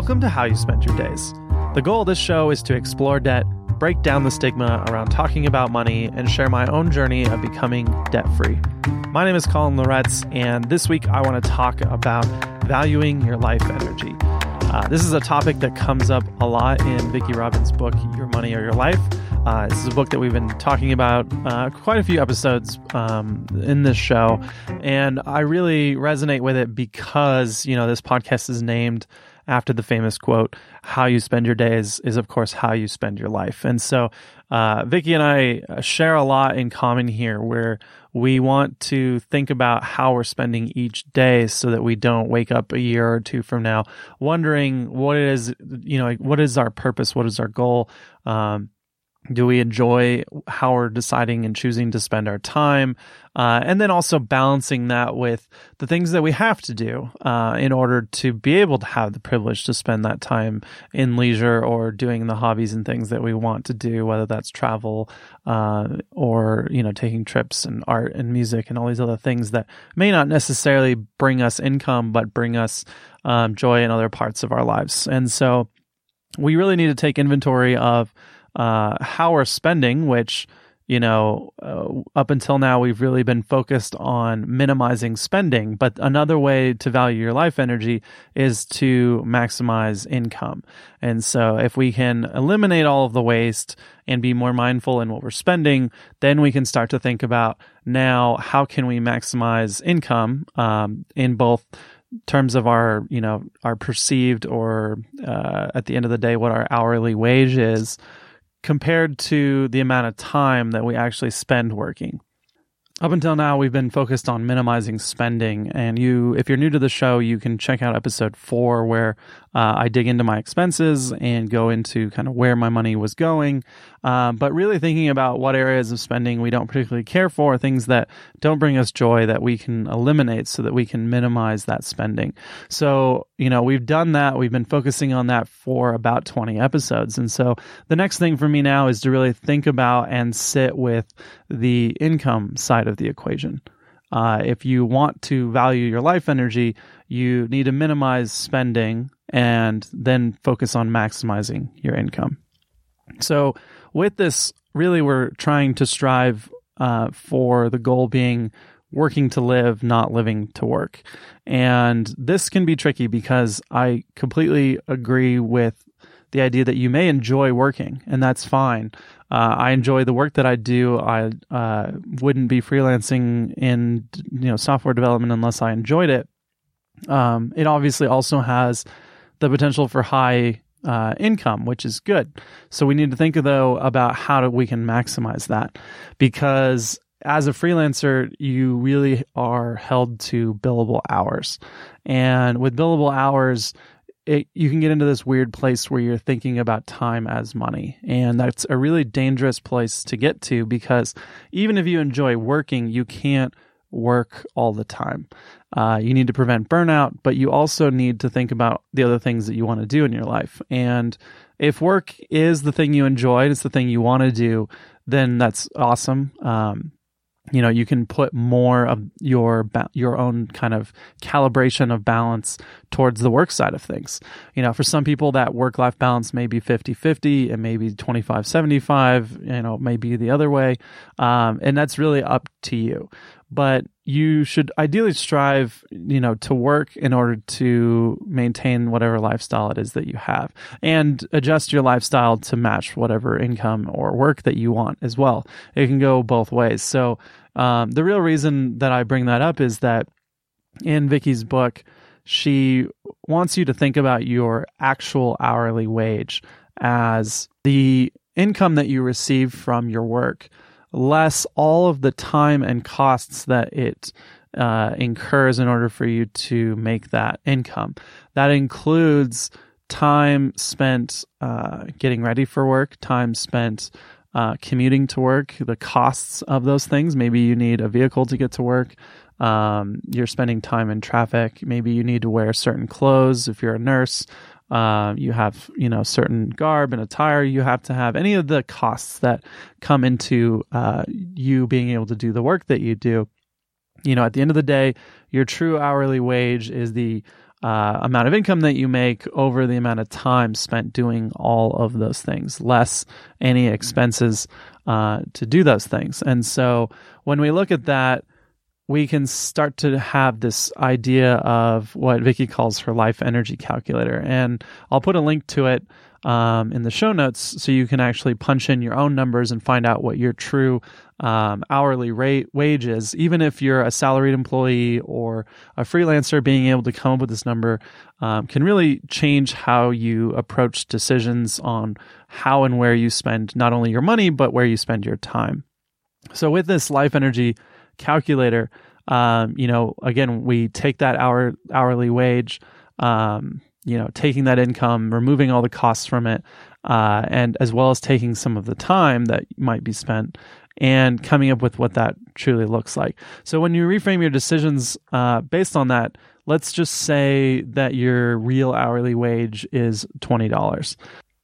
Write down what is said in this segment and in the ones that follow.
Welcome to How You Spend Your Days. The goal of this show is to explore debt, break down the stigma around talking about money, and share my own journey of becoming debt free. My name is Colin Loretz, and this week I want to talk about valuing your life energy. Uh, this is a topic that comes up a lot in Vicki Robin's book, Your Money or Your Life. Uh, this is a book that we've been talking about uh, quite a few episodes um, in this show, and I really resonate with it because you know this podcast is named after the famous quote, "How you spend your days is, of course, how you spend your life." And so, uh, Vicki and I share a lot in common here, where we want to think about how we're spending each day, so that we don't wake up a year or two from now wondering what is, you know, what is our purpose, what is our goal. Um, do we enjoy how we're deciding and choosing to spend our time? Uh, and then also balancing that with the things that we have to do uh, in order to be able to have the privilege to spend that time in leisure or doing the hobbies and things that we want to do whether that's travel uh, or you know taking trips and art and music and all these other things that may not necessarily bring us income but bring us um, joy in other parts of our lives. And so we really need to take inventory of uh, how we're spending, which you know, uh, up until now, we've really been focused on minimizing spending. But another way to value your life energy is to maximize income. And so if we can eliminate all of the waste and be more mindful in what we're spending, then we can start to think about now, how can we maximize income um, in both terms of our, you know, our perceived or uh, at the end of the day, what our hourly wage is compared to the amount of time that we actually spend working. Up until now, we've been focused on minimizing spending. And you, if you're new to the show, you can check out episode four where uh, I dig into my expenses and go into kind of where my money was going. Um, but really thinking about what areas of spending we don't particularly care for, things that don't bring us joy that we can eliminate so that we can minimize that spending. So, you know, we've done that. We've been focusing on that for about 20 episodes. And so the next thing for me now is to really think about and sit with the income side of the equation. Uh, if you want to value your life energy, you need to minimize spending and then focus on maximizing your income. So, with this, really, we're trying to strive uh, for the goal being working to live, not living to work. And this can be tricky because I completely agree with the idea that you may enjoy working, and that's fine. Uh, I enjoy the work that I do. I uh, wouldn't be freelancing in you know software development unless I enjoyed it. Um, it obviously also has the potential for high uh, income, which is good. So we need to think though about how do we can maximize that because as a freelancer, you really are held to billable hours, and with billable hours, it, you can get into this weird place where you're thinking about time as money. And that's a really dangerous place to get to because even if you enjoy working, you can't work all the time. Uh, you need to prevent burnout, but you also need to think about the other things that you want to do in your life. And if work is the thing you enjoy, it's the thing you want to do, then that's awesome. Um, you know you can put more of your your own kind of calibration of balance towards the work side of things. You know for some people that work life balance may be 50-50 and maybe 25-75 you know maybe the other way um, and that's really up to you. But you should ideally strive you know to work in order to maintain whatever lifestyle it is that you have and adjust your lifestyle to match whatever income or work that you want as well. It can go both ways. So um, the real reason that i bring that up is that in Vicki's book she wants you to think about your actual hourly wage as the income that you receive from your work less all of the time and costs that it uh, incurs in order for you to make that income. That includes time spent uh, getting ready for work, time spent uh, commuting to work, the costs of those things. Maybe you need a vehicle to get to work. Um, you're spending time in traffic. Maybe you need to wear certain clothes if you're a nurse. Uh, you have you know certain garb and attire you have to have any of the costs that come into uh, you being able to do the work that you do you know at the end of the day your true hourly wage is the uh, amount of income that you make over the amount of time spent doing all of those things, less any expenses uh, to do those things. And so when we look at that, we can start to have this idea of what Vicki calls her life energy calculator. And I'll put a link to it um, in the show notes so you can actually punch in your own numbers and find out what your true um, hourly rate wage is. Even if you're a salaried employee or a freelancer, being able to come up with this number um, can really change how you approach decisions on how and where you spend not only your money, but where you spend your time. So, with this life energy calculator, um, you know, again, we take that hour hourly wage, um, you know, taking that income, removing all the costs from it, uh, and as well as taking some of the time that might be spent and coming up with what that truly looks like. So when you reframe your decisions uh, based on that, let's just say that your real hourly wage is twenty dollars.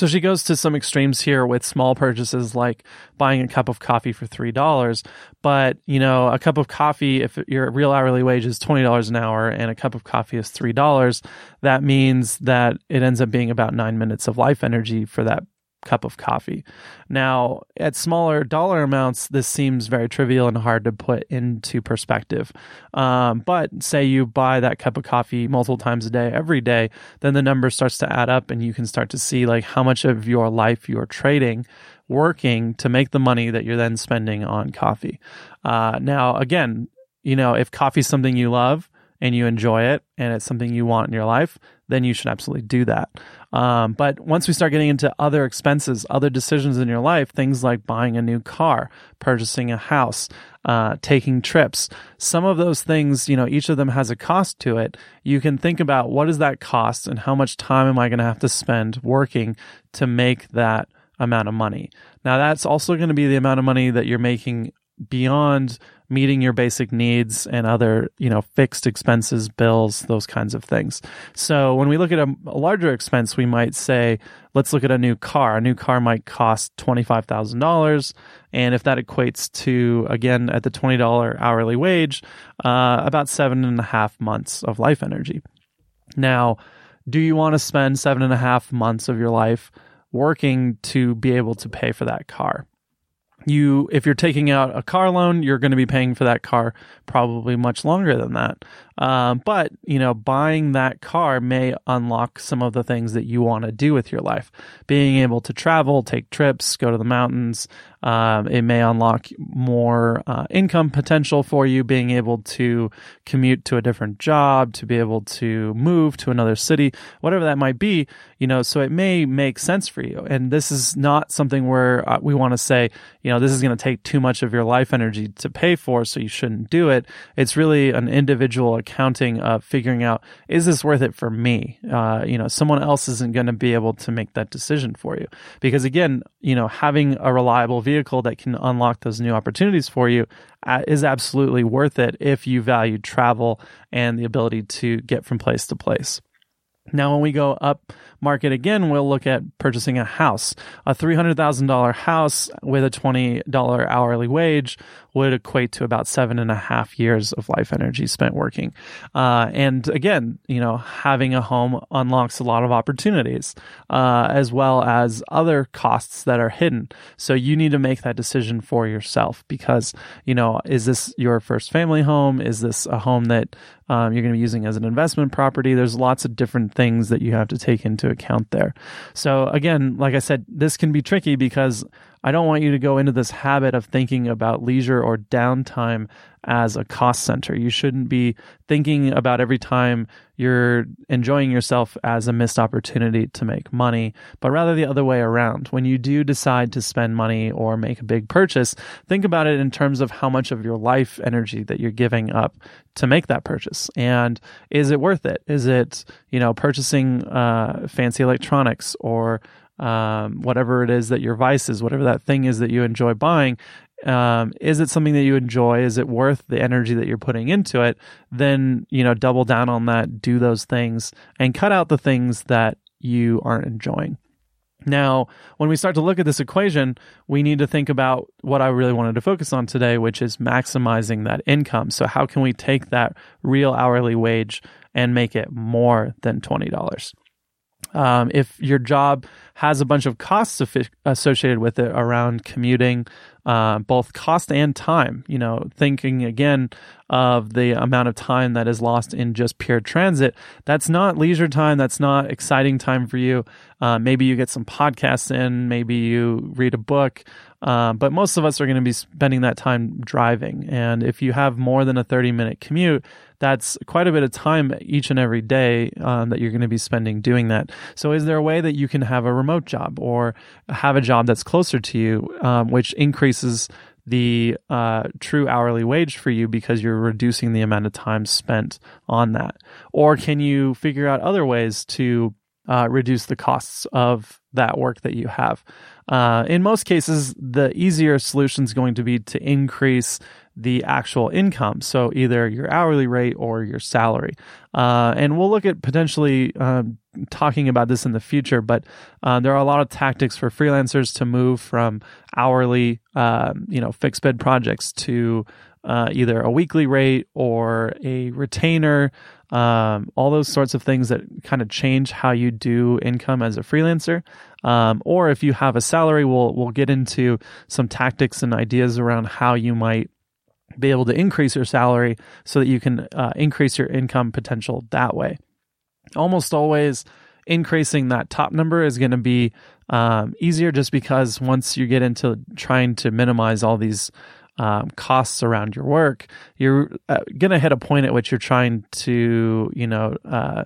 So she goes to some extremes here with small purchases like buying a cup of coffee for $3. But, you know, a cup of coffee, if your real hourly wage is $20 an hour and a cup of coffee is $3, that means that it ends up being about nine minutes of life energy for that cup of coffee. Now, at smaller dollar amounts, this seems very trivial and hard to put into perspective. Um, but say you buy that cup of coffee multiple times a day, every day, then the number starts to add up and you can start to see like how much of your life you're trading working to make the money that you're then spending on coffee. Uh, now, again, you know, if coffee's something you love and you enjoy it and it's something you want in your life, then you should absolutely do that. Um, but once we start getting into other expenses, other decisions in your life, things like buying a new car, purchasing a house, uh, taking trips, some of those things, you know, each of them has a cost to it. You can think about what is that cost and how much time am I going to have to spend working to make that amount of money. Now, that's also going to be the amount of money that you're making beyond meeting your basic needs and other, you know, fixed expenses, bills, those kinds of things. So when we look at a, a larger expense, we might say, let's look at a new car. A new car might cost $25,000. And if that equates to, again, at the $20 hourly wage, uh, about seven and a half months of life energy. Now, do you want to spend seven and a half months of your life working to be able to pay for that car? You if you're taking out a car loan you're going to be paying for that car probably much longer than that um, but you know buying that car may unlock some of the things that you want to do with your life being able to travel take trips go to the mountains um, it may unlock more uh, income potential for you, being able to commute to a different job, to be able to move to another city, whatever that might be. You know, so it may make sense for you. And this is not something where uh, we want to say, you know, this is going to take too much of your life energy to pay for, so you shouldn't do it. It's really an individual accounting of figuring out is this worth it for me? Uh, you know, someone else isn't going to be able to make that decision for you because again, you know, having a reliable vehicle that can unlock those new opportunities for you uh, is absolutely worth it if you value travel and the ability to get from place to place. Now, when we go up market again, we'll look at purchasing a house. A $300,000 house with a $20 hourly wage would equate to about seven and a half years of life energy spent working. Uh, and again, you know, having a home unlocks a lot of opportunities, uh, as well as other costs that are hidden. So you need to make that decision for yourself because, you know, is this your first family home? Is this a home that um, you're going to be using as an investment property? There's lots of different things that you have to take account there. So again, like I said, this can be tricky because I don't want you to go into this habit of thinking about leisure or downtime as a cost center. You shouldn't be thinking about every time you're enjoying yourself as a missed opportunity to make money, but rather the other way around. When you do decide to spend money or make a big purchase, think about it in terms of how much of your life energy that you're giving up to make that purchase. And is it worth it? Is it, you know, purchasing uh, fancy electronics or um, whatever it is that your vice is, whatever that thing is that you enjoy buying, um, is it something that you enjoy? Is it worth the energy that you're putting into it? Then, you know, double down on that, do those things, and cut out the things that you aren't enjoying. Now, when we start to look at this equation, we need to think about what I really wanted to focus on today, which is maximizing that income. So, how can we take that real hourly wage and make it more than $20. Um, if your job has a bunch of costs associated with it around commuting, uh, both cost and time. You know, thinking again of the amount of time that is lost in just pure transit. That's not leisure time. That's not exciting time for you. Uh, maybe you get some podcasts in. Maybe you read a book. Uh, but most of us are going to be spending that time driving. And if you have more than a 30 minute commute, that's quite a bit of time each and every day um, that you're going to be spending doing that. So, is there a way that you can have a remote job or have a job that's closer to you, um, which increases the uh, true hourly wage for you because you're reducing the amount of time spent on that? Or can you figure out other ways to uh, reduce the costs of that work that you have? Uh, in most cases, the easier solution is going to be to increase the actual income. So either your hourly rate or your salary. Uh, and we'll look at potentially um, talking about this in the future, but uh, there are a lot of tactics for freelancers to move from hourly, um, you know, fixed bid projects to uh, either a weekly rate or a retainer. Um, all those sorts of things that kind of change how you do income as a freelancer. Um, or if you have a salary, we'll we'll get into some tactics and ideas around how you might be able to increase your salary so that you can uh, increase your income potential that way. Almost always, increasing that top number is going to be um, easier just because once you get into trying to minimize all these um, costs around your work, you're uh, going to hit a point at which you're trying to, you know, uh,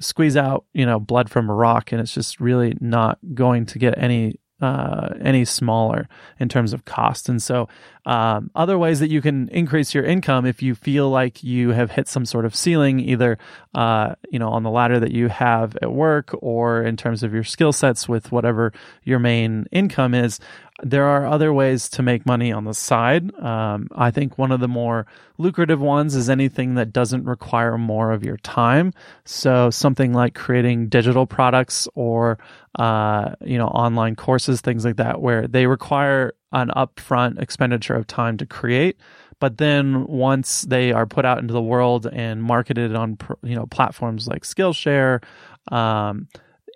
squeeze out, you know, blood from a rock, and it's just really not going to get any uh, any smaller in terms of cost. And so, um, other ways that you can increase your income if you feel like you have hit some sort of ceiling, either uh, you know on the ladder that you have at work or in terms of your skill sets with whatever your main income is, there are other ways to make money on the side. Um, I think one of the more lucrative ones is anything that doesn't require more of your time. So something like creating digital products or uh, you know online courses, things like that, where they require an upfront expenditure of time to create. But then once they are put out into the world and marketed on you know platforms like Skillshare. Um,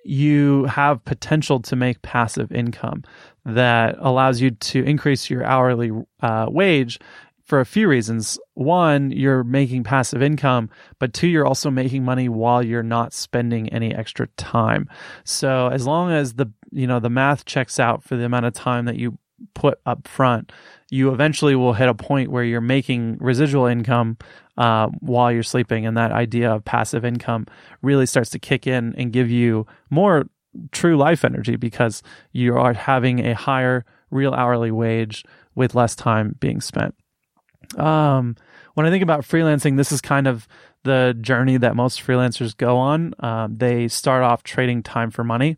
you have potential to make passive income that allows you to increase your hourly uh, wage for a few reasons. One, you're making passive income, but two, you're also making money while you're not spending any extra time. So as long as the you know the math checks out for the amount of time that you put up front, you eventually will hit a point where you're making residual income uh, while you're sleeping, and that idea of passive income really starts to kick in and give you more true life energy because you are having a higher real hourly wage with less time being spent. Um, when I think about freelancing, this is kind of the journey that most freelancers go on. Um, they start off trading time for money,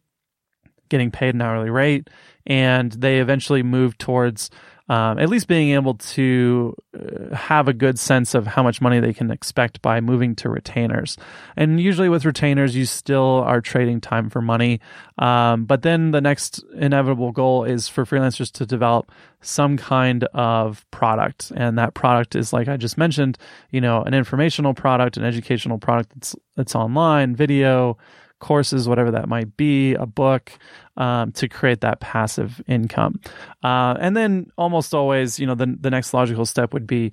getting paid an hourly rate, and they eventually move towards um, at least being able to uh, have a good sense of how much money they can expect by moving to retainers. And usually with retainers, you still are trading time for money. Um, but then the next inevitable goal is for freelancers to develop some kind of product. And that product is, like I just mentioned, you know, an informational product, an educational product that's, that's online, video, courses, whatever that might be, a book, um, to create that passive income. Uh, and then almost always, you know, the, the next logical step would be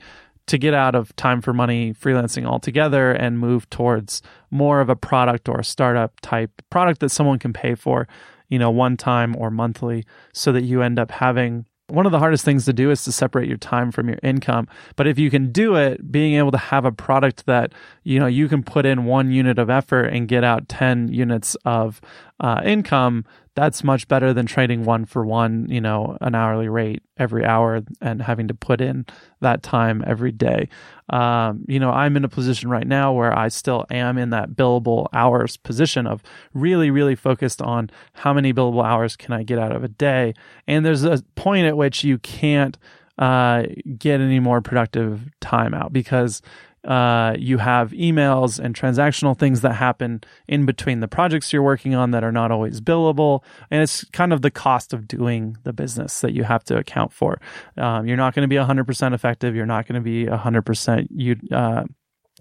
to get out of time for money freelancing altogether and move towards more of a product or a startup type product that someone can pay for, you know, one time or monthly so that you end up having one of the hardest things to do is to separate your time from your income. But if you can do it, being able to have a product that, you know, you can put in one unit of effort and get out 10 units of uh, income, that's much better than trading one for one, you know, an hourly rate every hour and having to put in that time every day. Um, you know, I'm in a position right now where I still am in that billable hours position of really, really focused on how many billable hours can I get out of a day. And there's a point at which you can't uh, get any more productive time out because uh, you have emails and transactional things that happen in between the projects you're working on that are not always billable. And it's kind of the cost of doing the business that you have to account for. Um, you're not going to be 100% effective. You're not going to be 100% you, uh,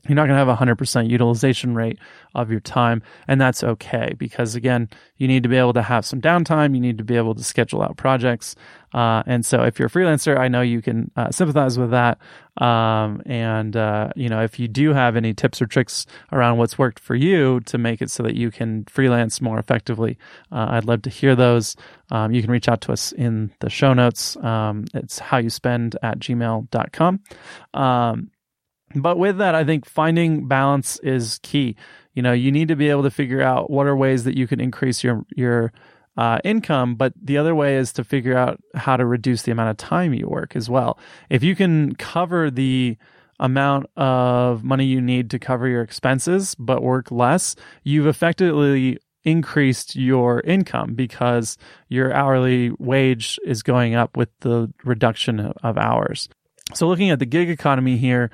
you're not going to have a 100% utilization rate of your time and that's okay because again you need to be able to have some downtime you need to be able to schedule out projects uh, and so if you're a freelancer i know you can uh, sympathize with that um, and uh, you know if you do have any tips or tricks around what's worked for you to make it so that you can freelance more effectively uh, i'd love to hear those. Um, you can reach out to us in the show notes um, it's how you spend at gmail.com um, but with that, I think finding balance is key. You know, you need to be able to figure out what are ways that you can increase your your uh, income, but the other way is to figure out how to reduce the amount of time you work as well. If you can cover the amount of money you need to cover your expenses, but work less, you've effectively increased your income because your hourly wage is going up with the reduction of hours. So, looking at the gig economy here,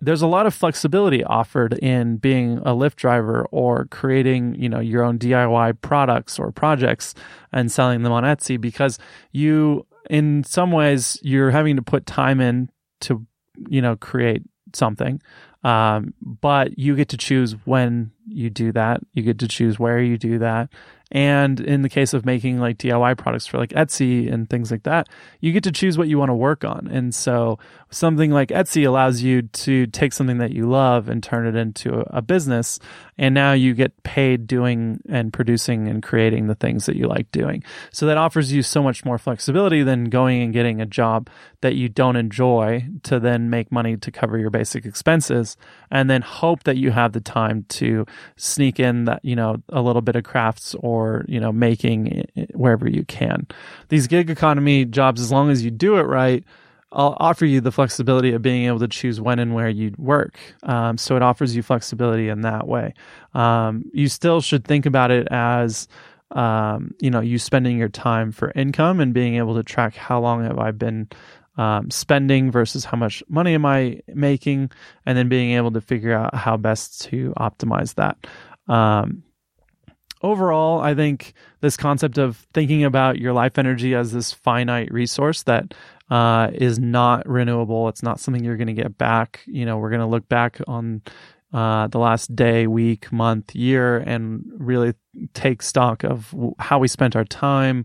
there's a lot of flexibility offered in being a Lyft driver or creating, you know, your own DIY products or projects and selling them on Etsy because you in some ways you're having to put time in to, you know, create something. Um, but you get to choose when you do that. You get to choose where you do that. And in the case of making like DIY products for like Etsy and things like that, you get to choose what you want to work on. And so something like Etsy allows you to take something that you love and turn it into a business. And now you get paid doing and producing and creating the things that you like doing. So that offers you so much more flexibility than going and getting a job that you don't enjoy to then make money to cover your basic expenses and then hope that you have the time to sneak in that, you know, a little bit of crafts or, you know, making wherever you can. These gig economy jobs, as long as you do it right, I'll offer you the flexibility of being able to choose when and where you work. Um, so it offers you flexibility in that way. Um, you still should think about it as, um, you know, you spending your time for income and being able to track how long have I been um, spending versus how much money am I making, and then being able to figure out how best to optimize that. Um, overall, I think this concept of thinking about your life energy as this finite resource that uh, is not renewable. It's not something you're going to get back. You know, we're going to look back on uh, the last day, week, month, year, and really take stock of how we spent our time.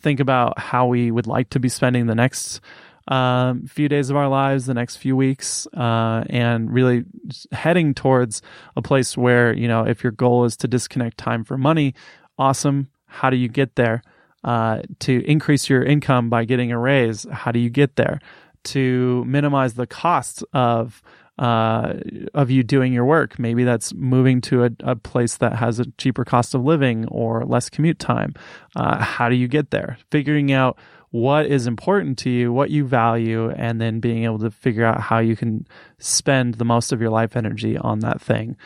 Think about how we would like to be spending the next um, few days of our lives, the next few weeks, uh, and really heading towards a place where, you know, if your goal is to disconnect time for money, awesome. How do you get there? Uh, to increase your income by getting a raise, how do you get there? To minimize the cost of uh, of you doing your work. Maybe that's moving to a, a, place that has a cheaper cost of living or less commute time. Uh, how do you get there? Figuring out what is important to you, what you value, and then being able to figure out how you can spend the most of your life energy on that thing.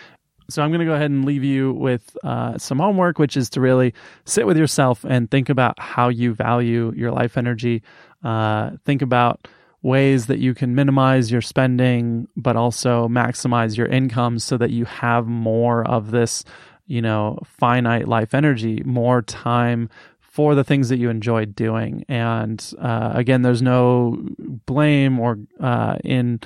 So I'm going to go ahead and leave you with uh, some homework, which is to really sit with yourself and think about how you value your life energy. Uh, think about ways that you can minimize your spending, but also maximize your income so that you have more of this, you know, finite life energy, more time for the things that you enjoyed doing. And uh, again, there's no blame or uh, in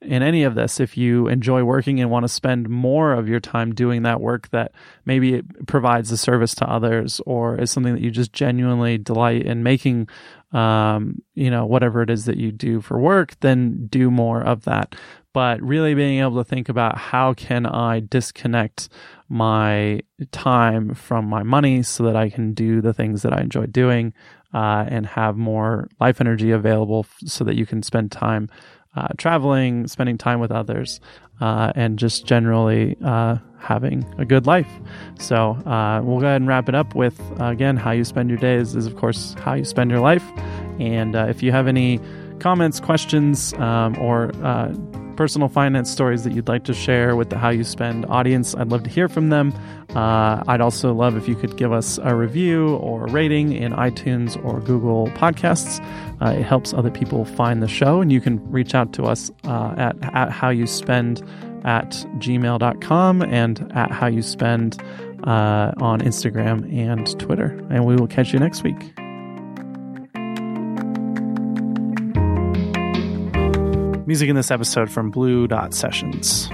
in any of this if you enjoy working and want to spend more of your time doing that work that maybe it provides a service to others or is something that you just genuinely delight in making um, you know whatever it is that you do for work then do more of that but really being able to think about how can i disconnect my time from my money so that I can do the things that I enjoy doing uh, and have more life energy available f- so that you can spend time uh, traveling, spending time with others, uh, and just generally uh, having a good life. So uh, we'll go ahead and wrap it up with again, how you spend your days is, of course, how you spend your life. And uh, if you have any comments, questions, um, or personal finance stories that you'd like to share with the How You Spend audience, I'd love to hear from them. Uh, I'd also love if you could give us a review or a rating in iTunes or Google Podcasts. Uh, it helps other people find the show, and you can reach out to us uh, at, at How You Spend at gmail.com and at How You Spend uh, on Instagram and Twitter. And we will catch you next week. Music in this episode from Blue Dot Sessions.